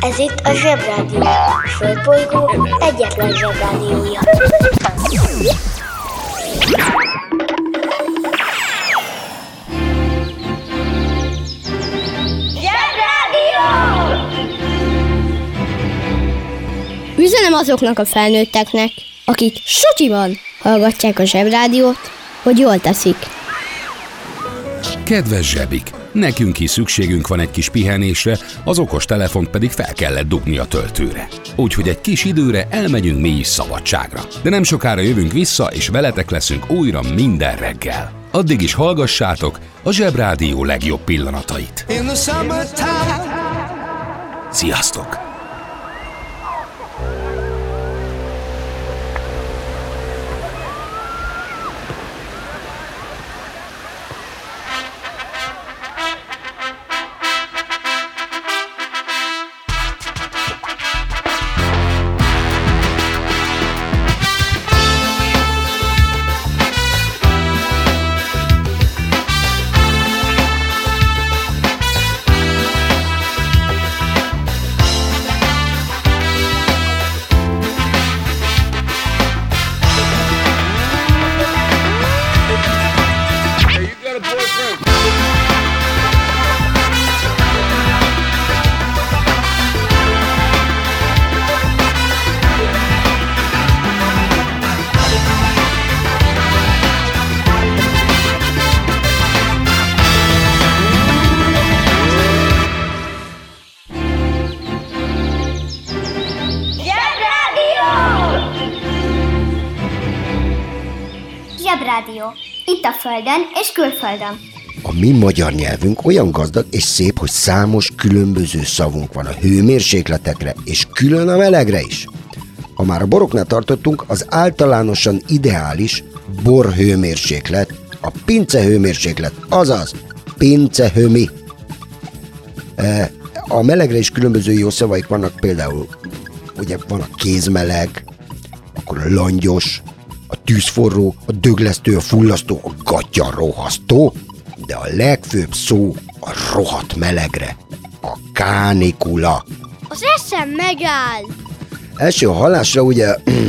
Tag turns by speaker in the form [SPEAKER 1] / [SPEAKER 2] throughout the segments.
[SPEAKER 1] Ez itt a Zsebrádió. A Földbolygó egyetlen Zsebrádiója. Zsebrádió!
[SPEAKER 2] Üzenem azoknak a felnőtteknek, akik sutyiban hallgatják a Zsebrádiót, hogy jól teszik.
[SPEAKER 3] Kedves zsebik! Nekünk is szükségünk van egy kis pihenésre, az okos telefont pedig fel kellett dugni a töltőre. Úgyhogy egy kis időre elmegyünk mi is szabadságra. De nem sokára jövünk vissza, és veletek leszünk újra minden reggel. Addig is hallgassátok a Zsebrádió legjobb pillanatait. Sziasztok!
[SPEAKER 4] Itt a Földön és külföldön.
[SPEAKER 5] A mi magyar nyelvünk olyan gazdag és szép, hogy számos különböző szavunk van a hőmérsékletekre, és külön a melegre is. Ha már a boroknál tartottunk, az általánosan ideális bor hőmérséklet, a pince hőmérséklet, azaz pincehőmi. E, A melegre is különböző jó szavaik vannak, például ugye van a kézmeleg, akkor a langyos, a tűzforró, a döglesztő, a fullasztó, a gatya rohasztó, de a legfőbb szó a rohadt melegre, a kánikula.
[SPEAKER 2] Az eszem megáll!
[SPEAKER 5] Első hallásra ugye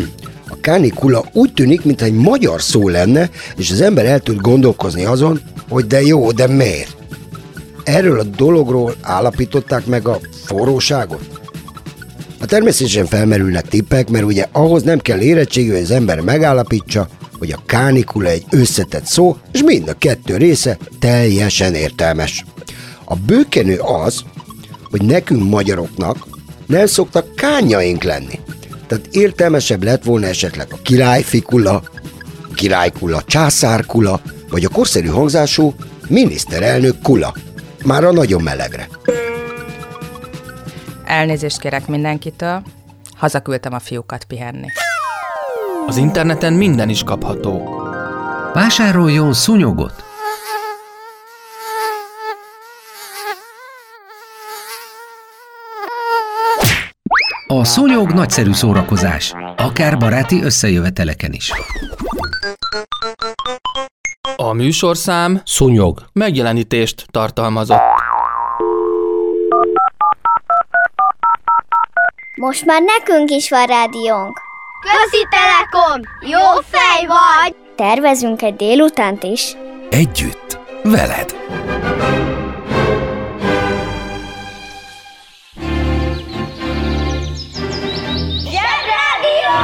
[SPEAKER 5] a kánikula úgy tűnik, mintha egy magyar szó lenne, és az ember el tud gondolkozni azon, hogy de jó, de miért? Erről a dologról állapították meg a forróságot? A természetesen felmerülnek tippek, mert ugye ahhoz nem kell érettségű, hogy az ember megállapítsa, hogy a kánikula egy összetett szó, és mind a kettő része teljesen értelmes. A bőkenő az, hogy nekünk magyaroknak nem szoktak kányaink lenni. Tehát értelmesebb lett volna esetleg a királyfikula, királykula, császárkula, vagy a korszerű hangzású miniszterelnök kula. Már a nagyon melegre.
[SPEAKER 6] Elnézést kérek mindenkitől, hazaküldtem a fiúkat pihenni.
[SPEAKER 7] Az interneten minden is kapható.
[SPEAKER 8] Vásároljon szúnyogot! A szúnyog nagyszerű szórakozás, akár baráti összejöveteleken is.
[SPEAKER 7] A műsorszám
[SPEAKER 8] Szúnyog.
[SPEAKER 7] megjelenítést tartalmazott.
[SPEAKER 4] Most már nekünk is van rádiónk. Közi Telekom! Jó fej vagy! Tervezünk egy délutánt is.
[SPEAKER 3] Együtt, veled!
[SPEAKER 1] Zsebrádió!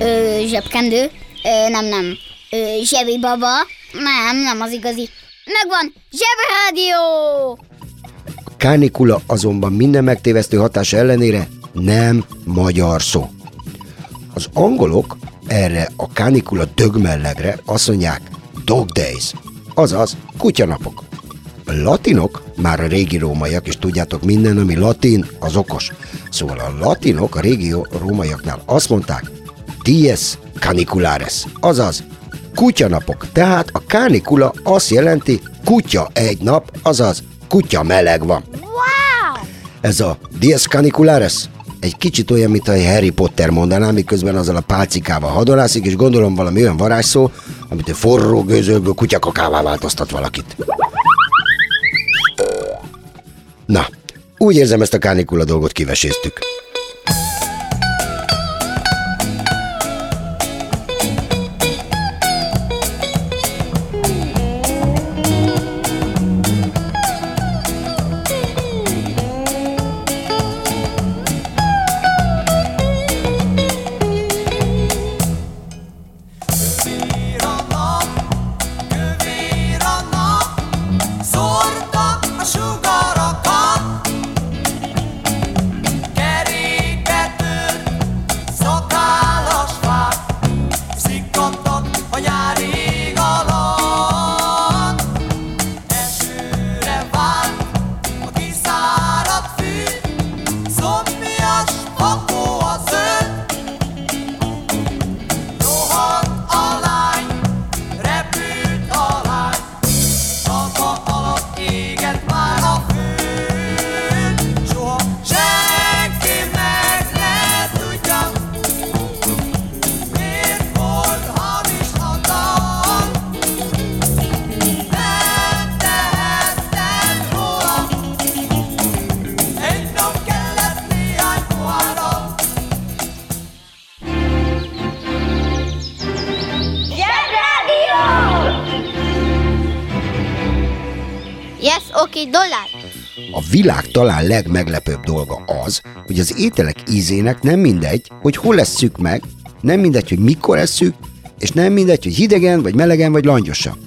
[SPEAKER 2] Ö, zsebkendő? Ö, nem, nem. Ö, zsebi baba? Nem, nem az igazi. Megvan! Zsebrádió!
[SPEAKER 5] Kánikula azonban minden megtévesztő hatása ellenére nem magyar szó. Az angolok erre a kánikula dögmellegre azt mondják dog days, azaz kutyanapok. A latinok, már a régi rómaiak, és tudjátok, minden, ami latin, az okos. Szóval a latinok a régi rómaiaknál azt mondták, dies caniculares, azaz kutyanapok. Tehát a kánikula azt jelenti, kutya egy nap, azaz kutya meleg van.
[SPEAKER 2] Wow!
[SPEAKER 5] Ez a dies caniculares egy kicsit olyan, mint a Harry Potter mondaná, miközben azzal a pálcikával hadonászik, és gondolom valami olyan varázsszó, amit a forró gőzölből kutyakakává változtat valakit. Na, úgy érzem ezt a kánikula dolgot kiveséztük.
[SPEAKER 1] Oké, dollár.
[SPEAKER 5] A világ talán legmeglepőbb dolga az, hogy az ételek ízének nem mindegy, hogy hol lesszük meg, nem mindegy, hogy mikor esszük, és nem mindegy, hogy hidegen, vagy melegen, vagy langyosan.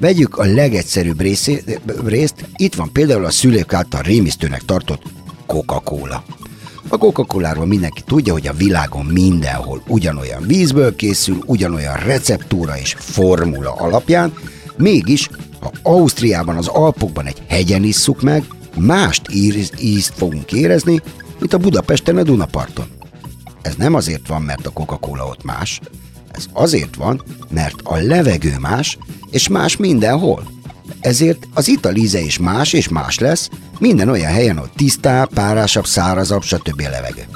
[SPEAKER 5] Vegyük a legegyszerűbb részé, részt, itt van például a szülők által rémisztőnek tartott Coca-Cola. A Coca-Coláról mindenki tudja, hogy a világon mindenhol ugyanolyan vízből készül, ugyanolyan receptúra és formula alapján, mégis ha Ausztriában, az Alpokban egy hegyen isszuk meg, mást íz, ízt fogunk érezni, mint a Budapesten a Dunaparton. Ez nem azért van, mert a Coca-Cola ott más, ez azért van, mert a levegő más, és más mindenhol. Ezért az ital íze is más és más lesz, minden olyan helyen, ahol tisztább, párásabb, szárazabb, stb. a levegő.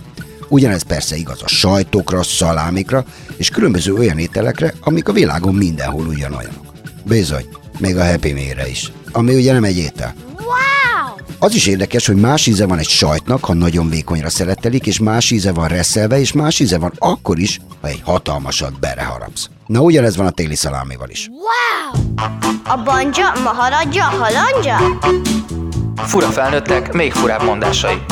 [SPEAKER 5] Ugyanez persze igaz a sajtokra, szalámikra és különböző olyan ételekre, amik a világon mindenhol ugyanolyanok. Bizony, még a Happy Meal-re is, ami ugye nem egy étel.
[SPEAKER 1] Wow!
[SPEAKER 5] Az is érdekes, hogy más íze van egy sajtnak, ha nagyon vékonyra szeretelik, és más íze van reszelve, és más íze van akkor is, ha egy hatalmasat bereharapsz. Na ugyanez van a téli szalámival is.
[SPEAKER 1] Wow!
[SPEAKER 4] A banja, maharadja, halandja?
[SPEAKER 7] Fura felnőttek, még furább mondásai.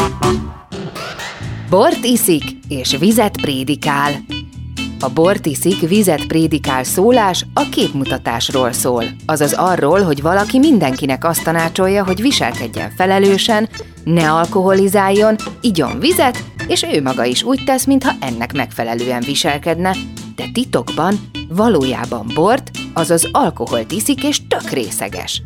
[SPEAKER 6] Bort iszik és vizet prédikál. A bort iszik, vizet prédikál szólás a képmutatásról szól, azaz arról, hogy valaki mindenkinek azt tanácsolja, hogy viselkedjen felelősen, ne alkoholizáljon, igyon vizet, és ő maga is úgy tesz, mintha ennek megfelelően viselkedne, de titokban valójában bort, azaz alkoholt iszik és tök részeges.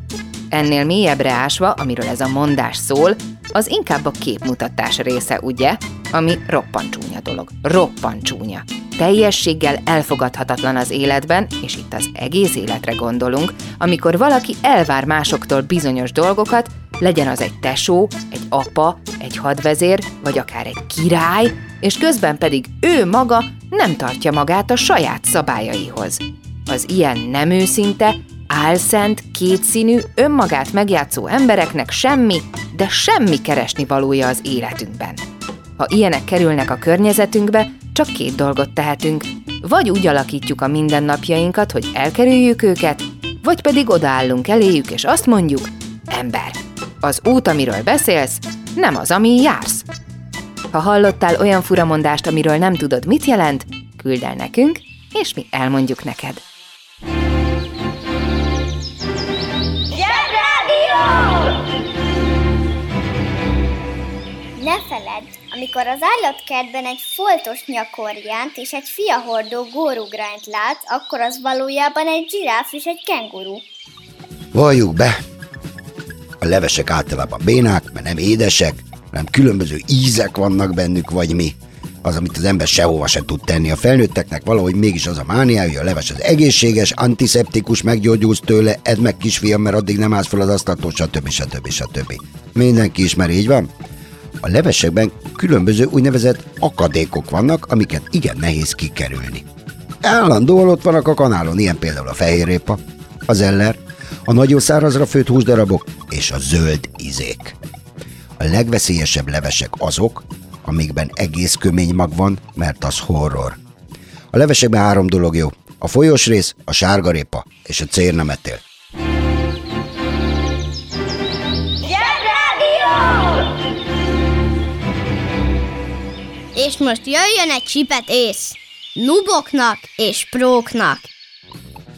[SPEAKER 6] Ennél mélyebbre ásva, amiről ez a mondás szól, az inkább a képmutatás része, ugye? Ami roppant csúnya dolog. Roppant csúnya. Teljességgel elfogadhatatlan az életben, és itt az egész életre gondolunk, amikor valaki elvár másoktól bizonyos dolgokat, legyen az egy tesó, egy apa, egy hadvezér, vagy akár egy király, és közben pedig ő maga nem tartja magát a saját szabályaihoz. Az ilyen nem őszinte, álszent, kétszínű, önmagát megjátszó embereknek semmi, de semmi keresni valója az életünkben. Ha ilyenek kerülnek a környezetünkbe, csak két dolgot tehetünk. Vagy úgy alakítjuk a mindennapjainkat, hogy elkerüljük őket, vagy pedig odaállunk eléjük, és azt mondjuk, ember, az út, amiről beszélsz, nem az, ami jársz. Ha hallottál olyan furamondást, amiről nem tudod, mit jelent, küld el nekünk, és mi elmondjuk neked.
[SPEAKER 4] Amikor az állatkertben egy foltos nyakorjánt és egy fiahordó górugrányt lát, akkor az valójában egy zsiráf és egy kenguru.
[SPEAKER 5] Valljuk be, a levesek általában bénák, mert nem édesek, hanem különböző ízek vannak bennük, vagy mi. Az, amit az ember sehova se tud tenni. A felnőtteknek valahogy mégis az a mániája, hogy a leves az egészséges, antiszeptikus, meggyógyulsz tőle, edd meg kisfiam, mert addig nem állsz fel az asztaltól, stb. stb. stb. Mindenki ismeri, így van? A levesekben különböző úgynevezett akadékok vannak, amiket igen nehéz kikerülni. Állandóan ott vannak a kanálon, ilyen például a fehérrépa, az eller, a nagyon szárazra főtt húsdarabok és a zöld izék. A legveszélyesebb levesek azok, amikben egész kömény mag van, mert az horror. A levesekben három dolog jó. A folyós rész, a sárgarépa és a cérnemetél.
[SPEAKER 4] És most jöjjön egy csipet ész. Nuboknak és próknak.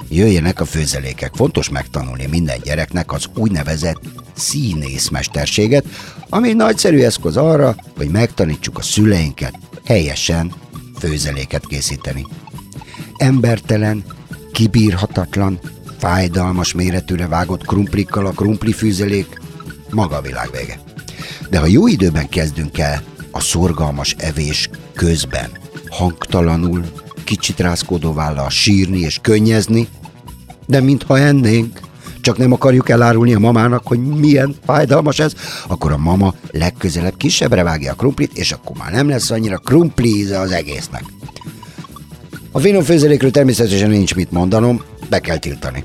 [SPEAKER 5] Jöjjenek a főzelékek. Fontos megtanulni minden gyereknek az úgynevezett színészmesterséget, ami nagyszerű eszköz arra, hogy megtanítsuk a szüleinket helyesen főzeléket készíteni. Embertelen, kibírhatatlan, fájdalmas méretűre vágott krumplikkal a krumplifűzelék maga a világ vége. De ha jó időben kezdünk el a szorgalmas evés közben, hangtalanul, kicsit rázkódóvállal sírni és könnyezni, de mintha ennénk, csak nem akarjuk elárulni a mamának, hogy milyen fájdalmas ez, akkor a mama legközelebb kisebbre vágja a krumplit, és akkor már nem lesz annyira krumpli íze az egésznek. A finom természetesen nincs mit mondanom, be kell tiltani.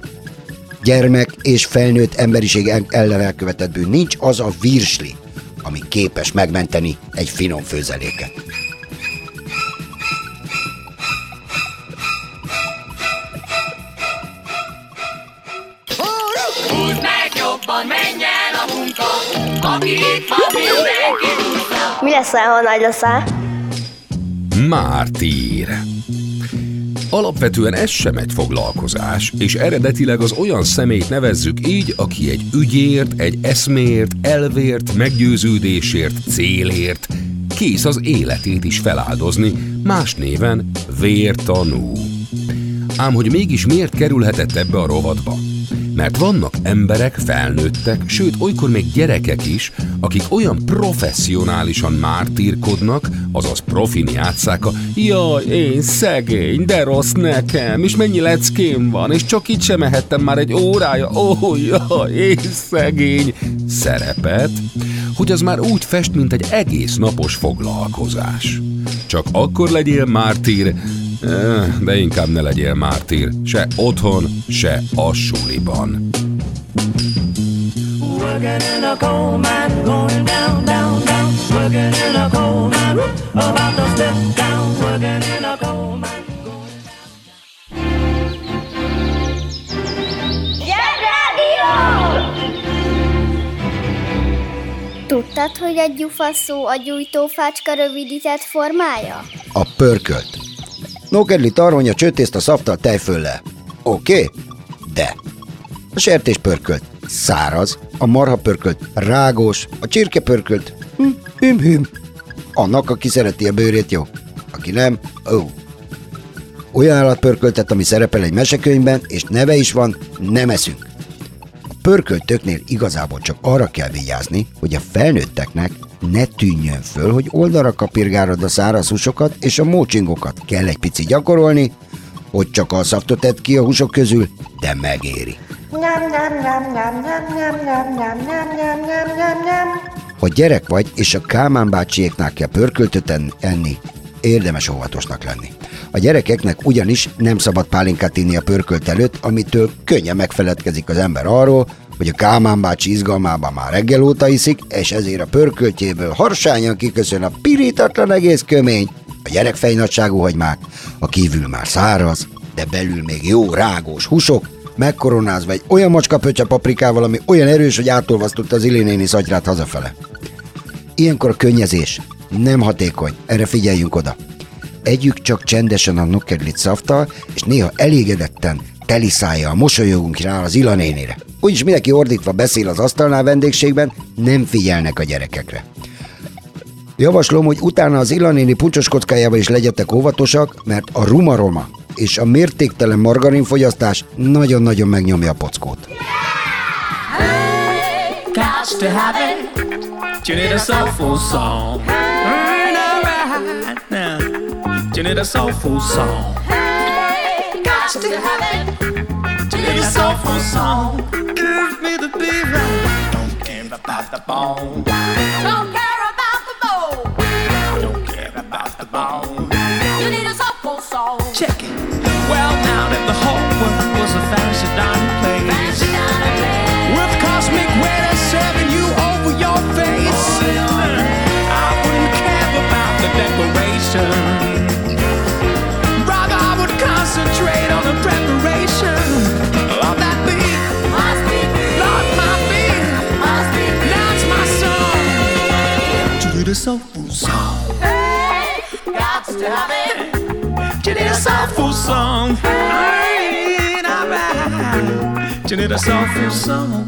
[SPEAKER 5] Gyermek és felnőtt emberiség ellen elkövetett bűn. Nincs az a virsli, ami képes megmenteni egy finom főzeléket.
[SPEAKER 1] Mi leszel, ha nagy leszel?
[SPEAKER 3] Mártír. Alapvetően ez sem egy foglalkozás, és eredetileg az olyan személyt nevezzük így, aki egy ügyért, egy eszmért, elvért, meggyőződésért, célért, kész az életét is feláldozni, más néven vértanú. Ám hogy mégis miért kerülhetett ebbe a rovatba? Mert vannak emberek, felnőttek, sőt olykor még gyerekek is, akik olyan professzionálisan mártírkodnak, azaz profin játszák a Jaj, én szegény, de rossz nekem, és mennyi leckém van, és csak itt sem mehettem már egy órája, ó, oh, jaj, én szegény. Szerepet, hogy az már úgy fest, mint egy egész napos foglalkozás. Csak akkor legyél mártír, de inkább ne legyél mártír, se otthon, se a suliban.
[SPEAKER 9] Working in a coal mine, going down, down, down. Working in a coal mine, about to step down. Working in a coal mine.
[SPEAKER 4] Tudtad, hogy a gyufa szó a gyújtófácska rövidített formája?
[SPEAKER 5] A pörkölt. Nókedli tarhonya, csőtészt a szaftal tejfölle. Oké? Okay? De. A sertés pörkölt száraz, a marha pörkölt rágós, a csirke pörkölt hüm, hüm, hüm. Annak, aki szereti a bőrét, jó. Aki nem, ó. Olyan állatpörköltet, ami szerepel egy mesekönyvben, és neve is van, nem eszünk. A pörköltöknél igazából csak arra kell vigyázni, hogy a felnőtteknek ne tűnjön föl, hogy oldalra kapirgárod a száraz húsokat és a mócsingokat. Kell egy pici gyakorolni, hogy csak a szaftot tedd ki a húsok közül, de megéri. Ha gyerek vagy, és a Kálmán bácsiéknál kell pörköltöt enni, érdemes óvatosnak lenni. A gyerekeknek ugyanis nem szabad pálinkát inni a pörkölt előtt, amitől könnyen megfeledkezik az ember arról, hogy a Kálmán bácsi izgalmában már reggel óta iszik, és ezért a pörköltjéből harsányan kiköszön a pirítatlan egész kömény, a gyerek fejnagyságú hagymák, a kívül már száraz, de belül még jó rágós húsok, megkoronázva egy olyan macska pöccse paprikával, ami olyan erős, hogy átolvasztotta az Ilinéni szagyrát hazafele. Ilyenkor a könnyezés nem hatékony, erre figyeljünk oda. Együk csak csendesen a nukkedlit szaftal, és néha elégedetten teli szája, mosolyogunk rá az Ilanénire. Úgyis mindenki ordítva beszél az asztalnál vendégségben, nem figyelnek a gyerekekre. Javaslom, hogy utána az Ilanéni puncsos kockájával is legyetek óvatosak, mert a rumaroma és a mértéktelen margarinfogyasztás nagyon-nagyon megnyomja a pockót.
[SPEAKER 9] You it. A soulful song. Give me the beat right. Don't care about the bone.
[SPEAKER 10] Don't care about the bow.
[SPEAKER 9] Don't care about the bone.
[SPEAKER 10] Soulful song. Got to have it.
[SPEAKER 9] You need a soulful song. Ain't alright. You need a soulful song.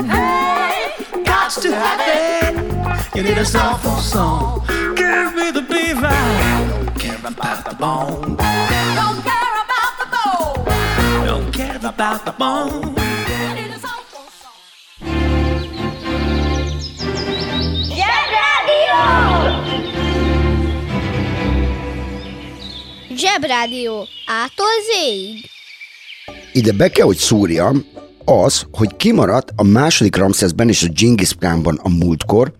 [SPEAKER 9] Got to have it. You need a soulful song. Give me the beat right. Don't care about the bone.
[SPEAKER 10] Don't care about the bow.
[SPEAKER 9] Don't care about the bone.
[SPEAKER 4] Zsebrádió. Ától zéig.
[SPEAKER 5] Ide be kell, hogy szúrjam az, hogy kimaradt a második Ramszeszben és a Genghis Khanban a múltkor,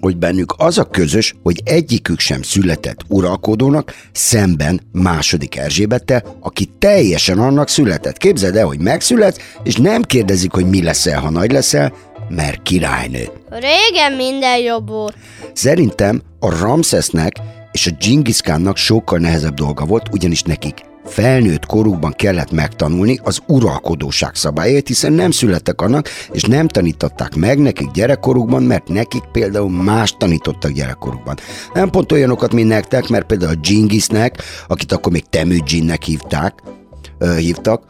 [SPEAKER 5] hogy bennük az a közös, hogy egyikük sem született uralkodónak, szemben második Erzsébettel, aki teljesen annak született. Képzeld el, hogy megszületsz, és nem kérdezik, hogy mi leszel, ha nagy leszel, mert királynő.
[SPEAKER 4] Régen minden jobb volt.
[SPEAKER 5] Szerintem a Ramszesznek és a Genghis sokkal nehezebb dolga volt, ugyanis nekik felnőtt korukban kellett megtanulni az uralkodóság szabályait, hiszen nem születtek annak, és nem tanították meg nekik gyerekkorukban, mert nekik például más tanítottak gyerekkorukban. Nem pont olyanokat, mint nektek, mert például a Genghisnek, akit akkor még Temüdzsinnek hívták, hívtak,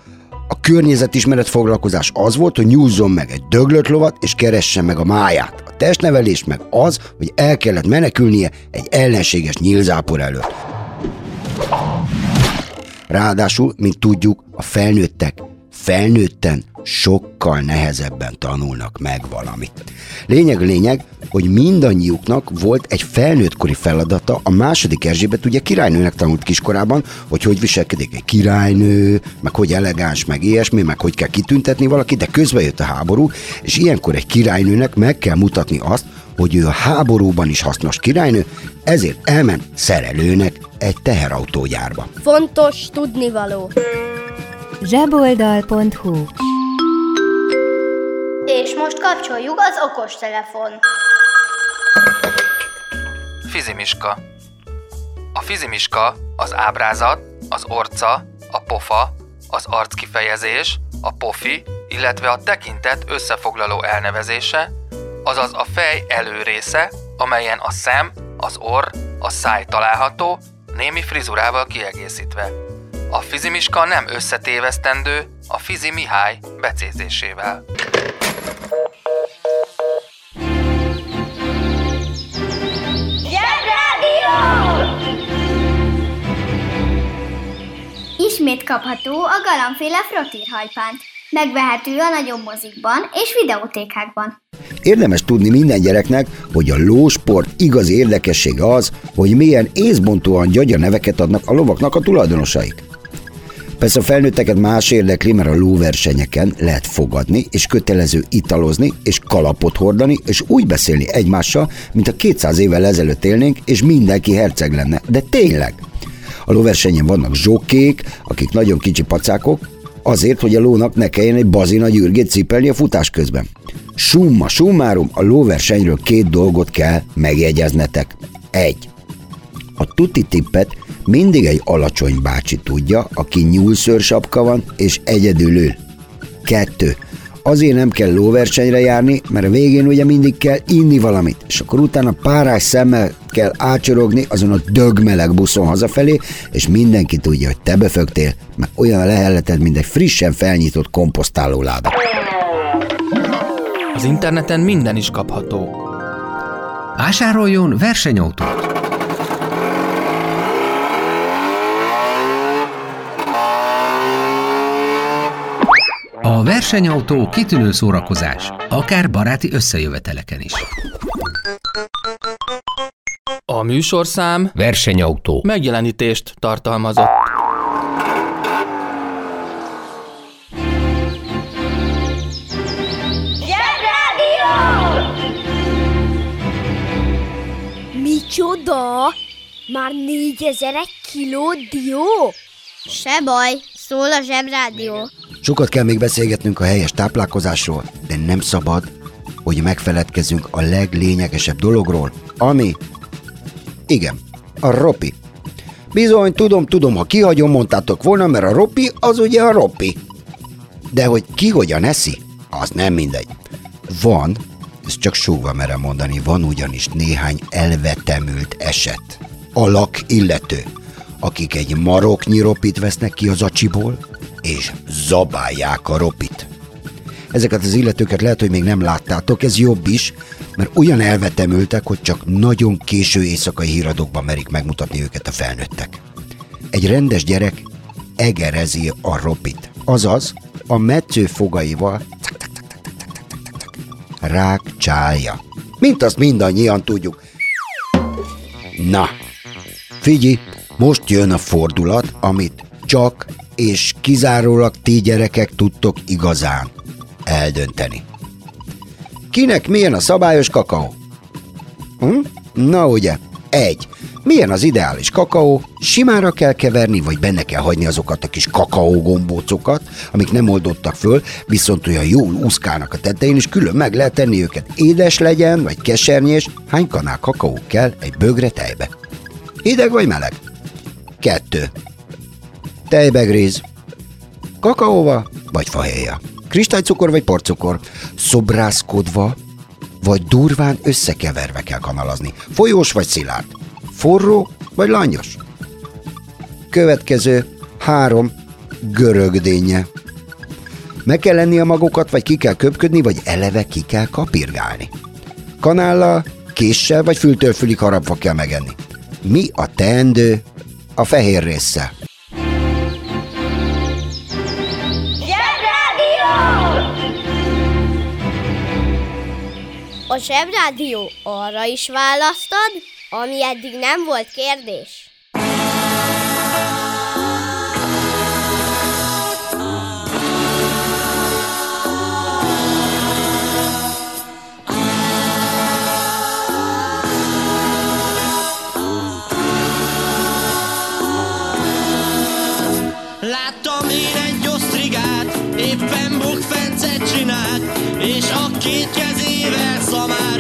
[SPEAKER 5] a környezetismeret foglalkozás az volt, hogy nyúzzon meg egy döglött lovat, és keressen meg a máját. A testnevelés meg az, hogy el kellett menekülnie egy ellenséges nyílzápor előtt. Ráadásul, mint tudjuk, a felnőttek felnőtten sokkal nehezebben tanulnak meg valamit. Lényeg a lényeg, hogy mindannyiuknak volt egy felnőttkori feladata, a második Erzsébet ugye királynőnek tanult kiskorában, hogy hogy viselkedik egy királynő, meg hogy elegáns, meg ilyesmi, meg hogy kell kitüntetni valakit, de közben jött a háború, és ilyenkor egy királynőnek meg kell mutatni azt, hogy ő a háborúban is hasznos királynő, ezért elment szerelőnek egy teherautógyárba.
[SPEAKER 4] Fontos tudnivaló.
[SPEAKER 11] zseboldal.hu
[SPEAKER 4] És most kapcsoljuk az okostelefon.
[SPEAKER 7] Fizimiska. A fizimiska az ábrázat, az orca, a pofa, az arckifejezés, a pofi, illetve a tekintet összefoglaló elnevezése, azaz a fej előrésze, amelyen a szem, az orr, a száj található, némi frizurával kiegészítve. A fizimiska nem összetévesztendő a Fizi Mihály becézésével.
[SPEAKER 4] Ismét kapható a galambféle frottírhajpánt. Megvehető a nagyobb mozikban és videótékákban.
[SPEAKER 5] Érdemes tudni minden gyereknek, hogy a lósport igazi érdekessége az, hogy milyen észbontóan gyagya neveket adnak a lovaknak a tulajdonosaik. Persze a felnőtteket más érdekli, mert a lóversenyeken lehet fogadni, és kötelező italozni, és kalapot hordani, és úgy beszélni egymással, mint a 200 évvel ezelőtt élnénk, és mindenki herceg lenne. De tényleg! A lóversenyen vannak zsokkék, akik nagyon kicsi pacákok, azért, hogy a lónak ne kelljen egy bazina gyürgét cipelni a futás közben. Summa summarum, a lóversenyről két dolgot kell megjegyeznetek. Egy. A tuti tippet mindig egy alacsony bácsi tudja, aki nyúlszőrsapka van és egyedül ül. Kettő. Azért nem kell lóversenyre járni, mert a végén ugye mindig kell inni valamit, és akkor utána párás szemmel kell ácsorogni azon a dögmeleg buszon hazafelé, és mindenki tudja, hogy te befögtél, mert olyan a lehelleted, mint egy frissen felnyitott komposztáló láda.
[SPEAKER 7] Az interneten minden is kapható.
[SPEAKER 8] Vásároljon versenyautót! A versenyautó kitűnő szórakozás, akár baráti összejöveteleken is.
[SPEAKER 7] A műsorszám
[SPEAKER 8] Versenyautó.
[SPEAKER 7] megjelenítést tartalmazott.
[SPEAKER 1] Micsoda? Már négyezer egy kiló dió?
[SPEAKER 4] Se baj, szól a zsebrádió.
[SPEAKER 5] Sokat kell még beszélgetnünk a helyes táplálkozásról, de nem szabad, hogy megfeledkezzünk a leglényegesebb dologról, ami... Igen, a ropi. Bizony, tudom, tudom, ha kihagyom, mondtátok volna, mert a ropi az ugye a ropi. De hogy ki hogyan eszi, az nem mindegy. Van, ezt csak súgva merem mondani, van ugyanis néhány elvetemült eset. Alak illető, akik egy maroknyi ropit vesznek ki az acsiból, és zabálják a ropit. Ezeket az illetőket lehet, hogy még nem láttátok, ez jobb is, mert olyan elvetemültek, hogy csak nagyon késő éjszakai híradókban merik megmutatni őket a felnőttek. Egy rendes gyerek egerezi a ropit, azaz a metsző fogaival rák csálja. Mint azt mindannyian tudjuk. Na, figyelj, most jön a fordulat, amit csak és kizárólag ti gyerekek tudtok igazán eldönteni. Kinek milyen a szabályos kakaó? Hm? Na ugye, egy. Milyen az ideális kakaó? Simára kell keverni, vagy benne kell hagyni azokat a kis kakaógombócokat, amik nem oldottak föl, viszont olyan jól úszkálnak a tetején, és külön meg lehet tenni őket. Édes legyen, vagy kesernyés, hány kanál kakaó kell egy bögre tejbe? Hideg vagy meleg? Kettő. Tejbegríz. Kakaóva vagy fahéja. Kristálycukor vagy porcukor. Szobrászkodva vagy durván összekeverve kell kanalazni. Folyós vagy szilárd. Forró vagy langyos. Következő három görögdénye. Meg kell lenni a magokat, vagy ki kell köpködni, vagy eleve ki kell kapirgálni. Kanállal, késsel vagy fültől fülig harapva kell megenni. Mi a teendő a fehér része?
[SPEAKER 4] A zsebrádió arra is választad, ami eddig nem volt kérdés.
[SPEAKER 9] Láttam én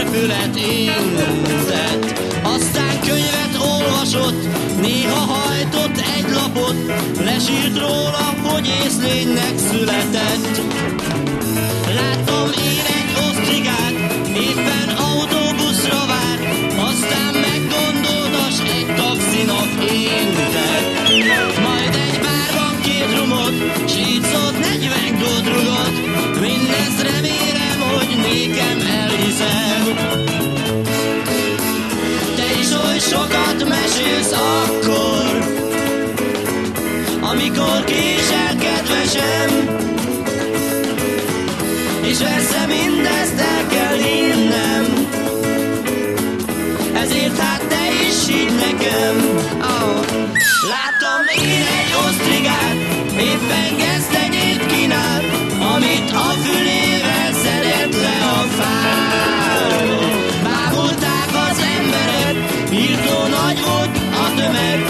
[SPEAKER 9] fület intett. Aztán könyvet olvasott, néha hajtott egy lapot, lesírt róla, hogy észlénynek született. Láttam én egy osztrigát, éppen autóbuszra vár, aztán meggondoltas egy taxinak intett. Majd egy bárban két rumot, s így szólt 40 Te is oly sokat mesélsz akkor, amikor késel kedvesem, és persze mindezt el kell hinnem, ezért hát te is hidd nekem. Láttam én egy osztrigát, éppen gesztenyét kínál, amit a fülére that